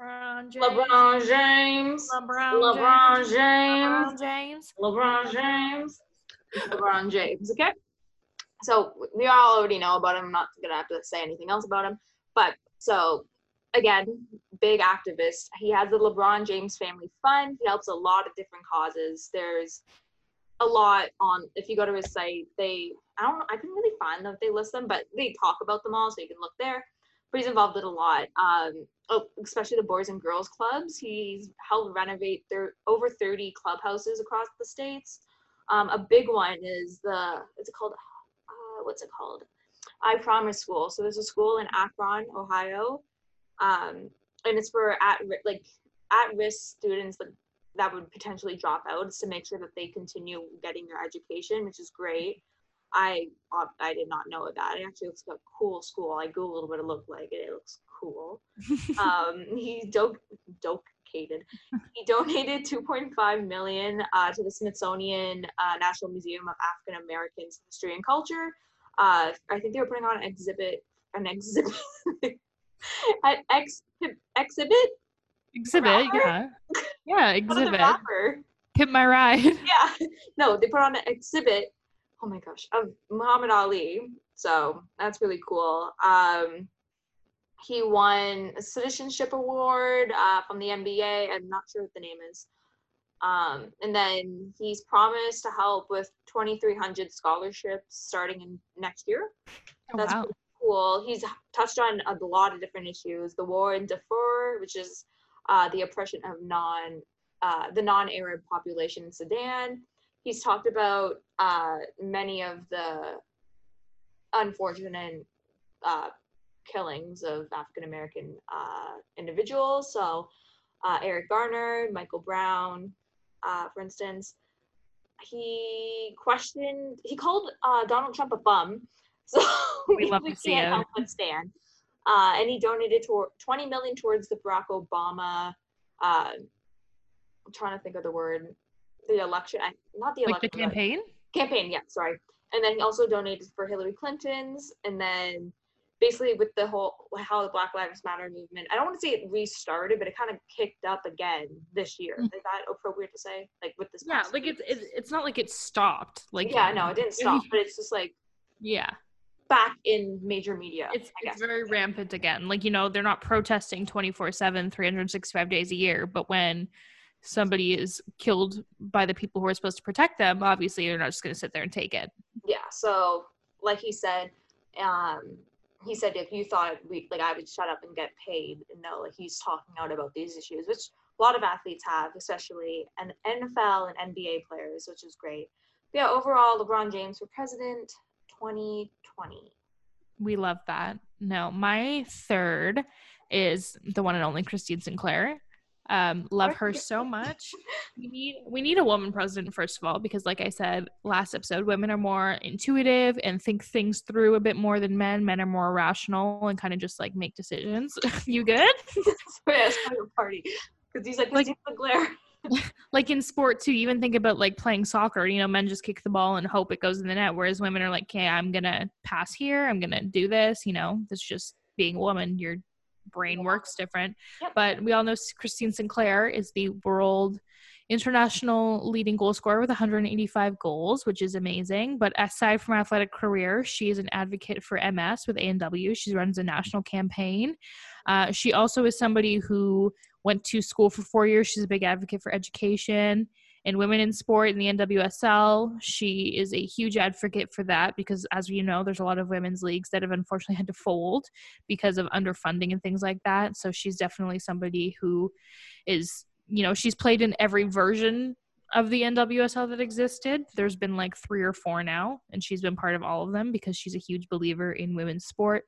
LeBron James. LeBron James. LeBron. James. LeBron James. LeBron James. LeBron James. Okay. So we all already know about him. I'm not gonna have to say anything else about him. But so again, big activist. He has the LeBron James Family Fund. He helps a lot of different causes. There's a lot on if you go to his site, they I don't I couldn't really find them if they list them, but they talk about them all, so you can look there. But he's involved in a lot. Um, oh, especially the Boys and Girls Clubs. He's helped renovate there over 30 clubhouses across the states. Um, a big one is the it's called? Uh, what's it called? I Promise School. So there's a school in Akron, Ohio, um, and it's for at like at risk students that that would potentially drop out. It's to make sure that they continue getting their education, which is great. I I did not know that. It actually looks like a cool school. I googled what it looked like, and it looks cool. um, he do- donated. He donated 2.5 million uh, to the Smithsonian uh, National Museum of African Americans History and Culture. Uh, I think they were putting on an exhibit, an exhibit, an ex- exhibit. Exhibit, yeah. Yeah, What is a exhibit. Pimp my ride. Yeah, no, they put on an exhibit. Oh my gosh, of Muhammad Ali. So that's really cool. Um, he won a citizenship award uh, from the NBA. I'm not sure what the name is. Um, and then he's promised to help with 2,300 scholarships starting in next year. Oh, That's wow. pretty cool. He's touched on a lot of different issues. The war in Darfur, which is uh, the oppression of non uh, the non-Arab population in Sudan. He's talked about uh, many of the unfortunate uh, killings of African American uh, individuals. So uh, Eric Garner, Michael Brown, uh, for instance. He questioned. He called uh, Donald Trump a bum. So We love to see can't it. help but stand. Uh, and he donated toward 20 million towards the Barack Obama. Uh, I'm trying to think of the word. The election, I- not the Like election. the campaign? campaign yeah sorry and then he also donated for hillary clinton's and then basically with the whole how the black lives matter movement i don't want to say it restarted but it kind of kicked up again this year Mm. is that appropriate to say like with this Yeah, like it's it's it's not like it stopped. Like yeah no it didn't stop but it's just like Yeah. back in major media It's it's very rampant again. Like, you know, they're not protesting 24/7 365 days a year, but when somebody is killed by the people who are supposed to protect them, obviously they're not just going to sit there and take it. yeah so like he said um he said if you thought we like i would shut up and get paid no like he's talking out about these issues which a lot of athletes have especially and nfl and nba players which is great but yeah overall lebron james for president 2020 We love that. No, my third is the one and only Christine Sinclair. Um, love her so much. We need we need a woman president first of all because, like I said last episode, women are more intuitive and think things through a bit more than men. Men are more rational and kind of just like make decisions. you good? Was having a party Because he's like, Like- Christine Sinclair. like in sport too, even think about like playing soccer, you know, men just kick the ball and hope it goes in the net, whereas women are like, okay, I'm gonna pass here, I'm gonna do this, you know, that's just being a woman, your brain Yeah. works different. Yep. But we all know Christine Sinclair is the world international leading goal scorer with 185 goals, which is amazing. But aside from athletic career, she is an advocate for MS with A&W. She runs a national campaign. Uh, she also is somebody who went to school for four years. She's a big advocate for education and women in sport in the NWSL. She is a huge advocate for that because, as you know, there's a lot of women's leagues that have unfortunately had to fold because of underfunding and things like that. So she's definitely somebody who is, you know, she's played in every version of the NWSL that existed. There's been like three or four now, and she's been part of all of them because she's a huge believer in women's sport.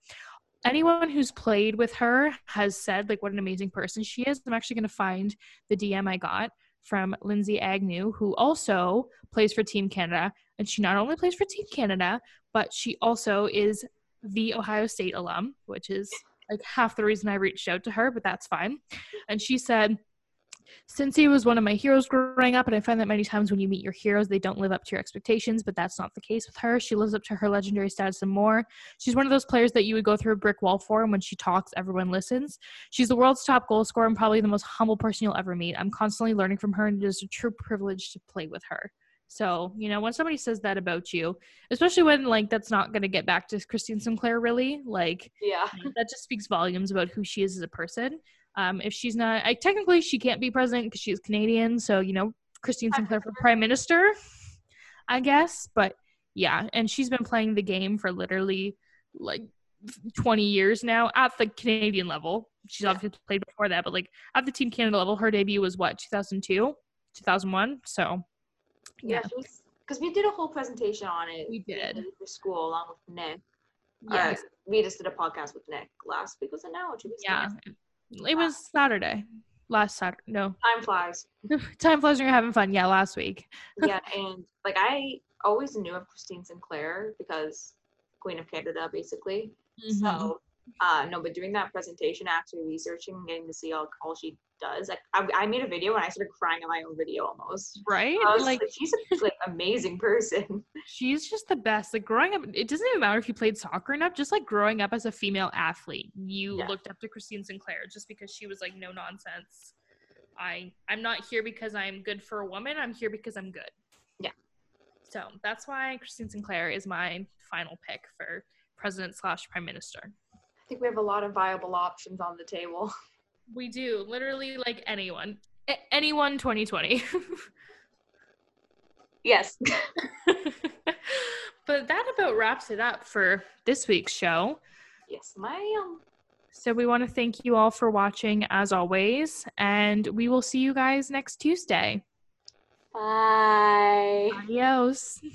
Anyone who's played with her has said like what an amazing person she is. I'm actually going to find the DM I got from Lindsay Agnew, who also plays for Team Canada. And she not only plays for Team Canada, but she also is the Ohio State alum, which is like half the reason I reached out to her, but that's fine. And she said, since he was one of my heroes growing up, and I find that many times when you meet your heroes, they don't live up to your expectations, but that's not the case with her. She lives up to her legendary status and more. She's one of those players that you would go through a brick wall for, and when she talks, everyone listens. She's the world's top goal scorer and probably the most humble person you'll ever meet. I'm constantly learning from her, and it is a true privilege to play with her. So, you know, when somebody says that about you, especially when like that's not going to get back to Christine Sinclair, really, like Yeah. that just speaks volumes about who she is as a person. Um, if she's not, I technically she can't be president because she's Canadian. So you know, Christine Sinclair for prime minister, I guess. But yeah, and she's been playing the game for literally like 20 years now at the Canadian level. She's Yeah. obviously played before that, but like at the Team Canada level, her debut was what 2002, 2001. So Yeah, she was because we did a whole presentation on it. We did. for school along with Nick. yeah, Uh, we just did a podcast with Nick last week. Was it now or two weeks? ago? It was Saturday, last Saturday. No, Time flies. time flies when you're having fun. Yeah, last week. yeah, and like I always knew of Christine Sinclair because Queen of Canada, basically. Mm-hmm. So, uh, no, but doing that presentation, actually researching, getting to see all, all she does, like I, I made a video and I started crying at my own video almost. right? Like like, she's a like amazing person. she's just the best. Like growing up, it doesn't even matter if you played soccer enough. Just like growing up as a female athlete, you Yeah. looked up to Christine Sinclair just because she was like no nonsense. I I'm not here because I'm good for a woman. I'm here because I'm good. Yeah. So that's why Christine Sinclair is my final pick for president slash prime minister. I think we have a lot of viable options on the table. We do literally like anyone, A- anyone 2020. Yes. but that about wraps it up for this week's show. yes, ma'am. So we want to thank you all for watching as always, and we will see you guys next Tuesday. Bye. Adios.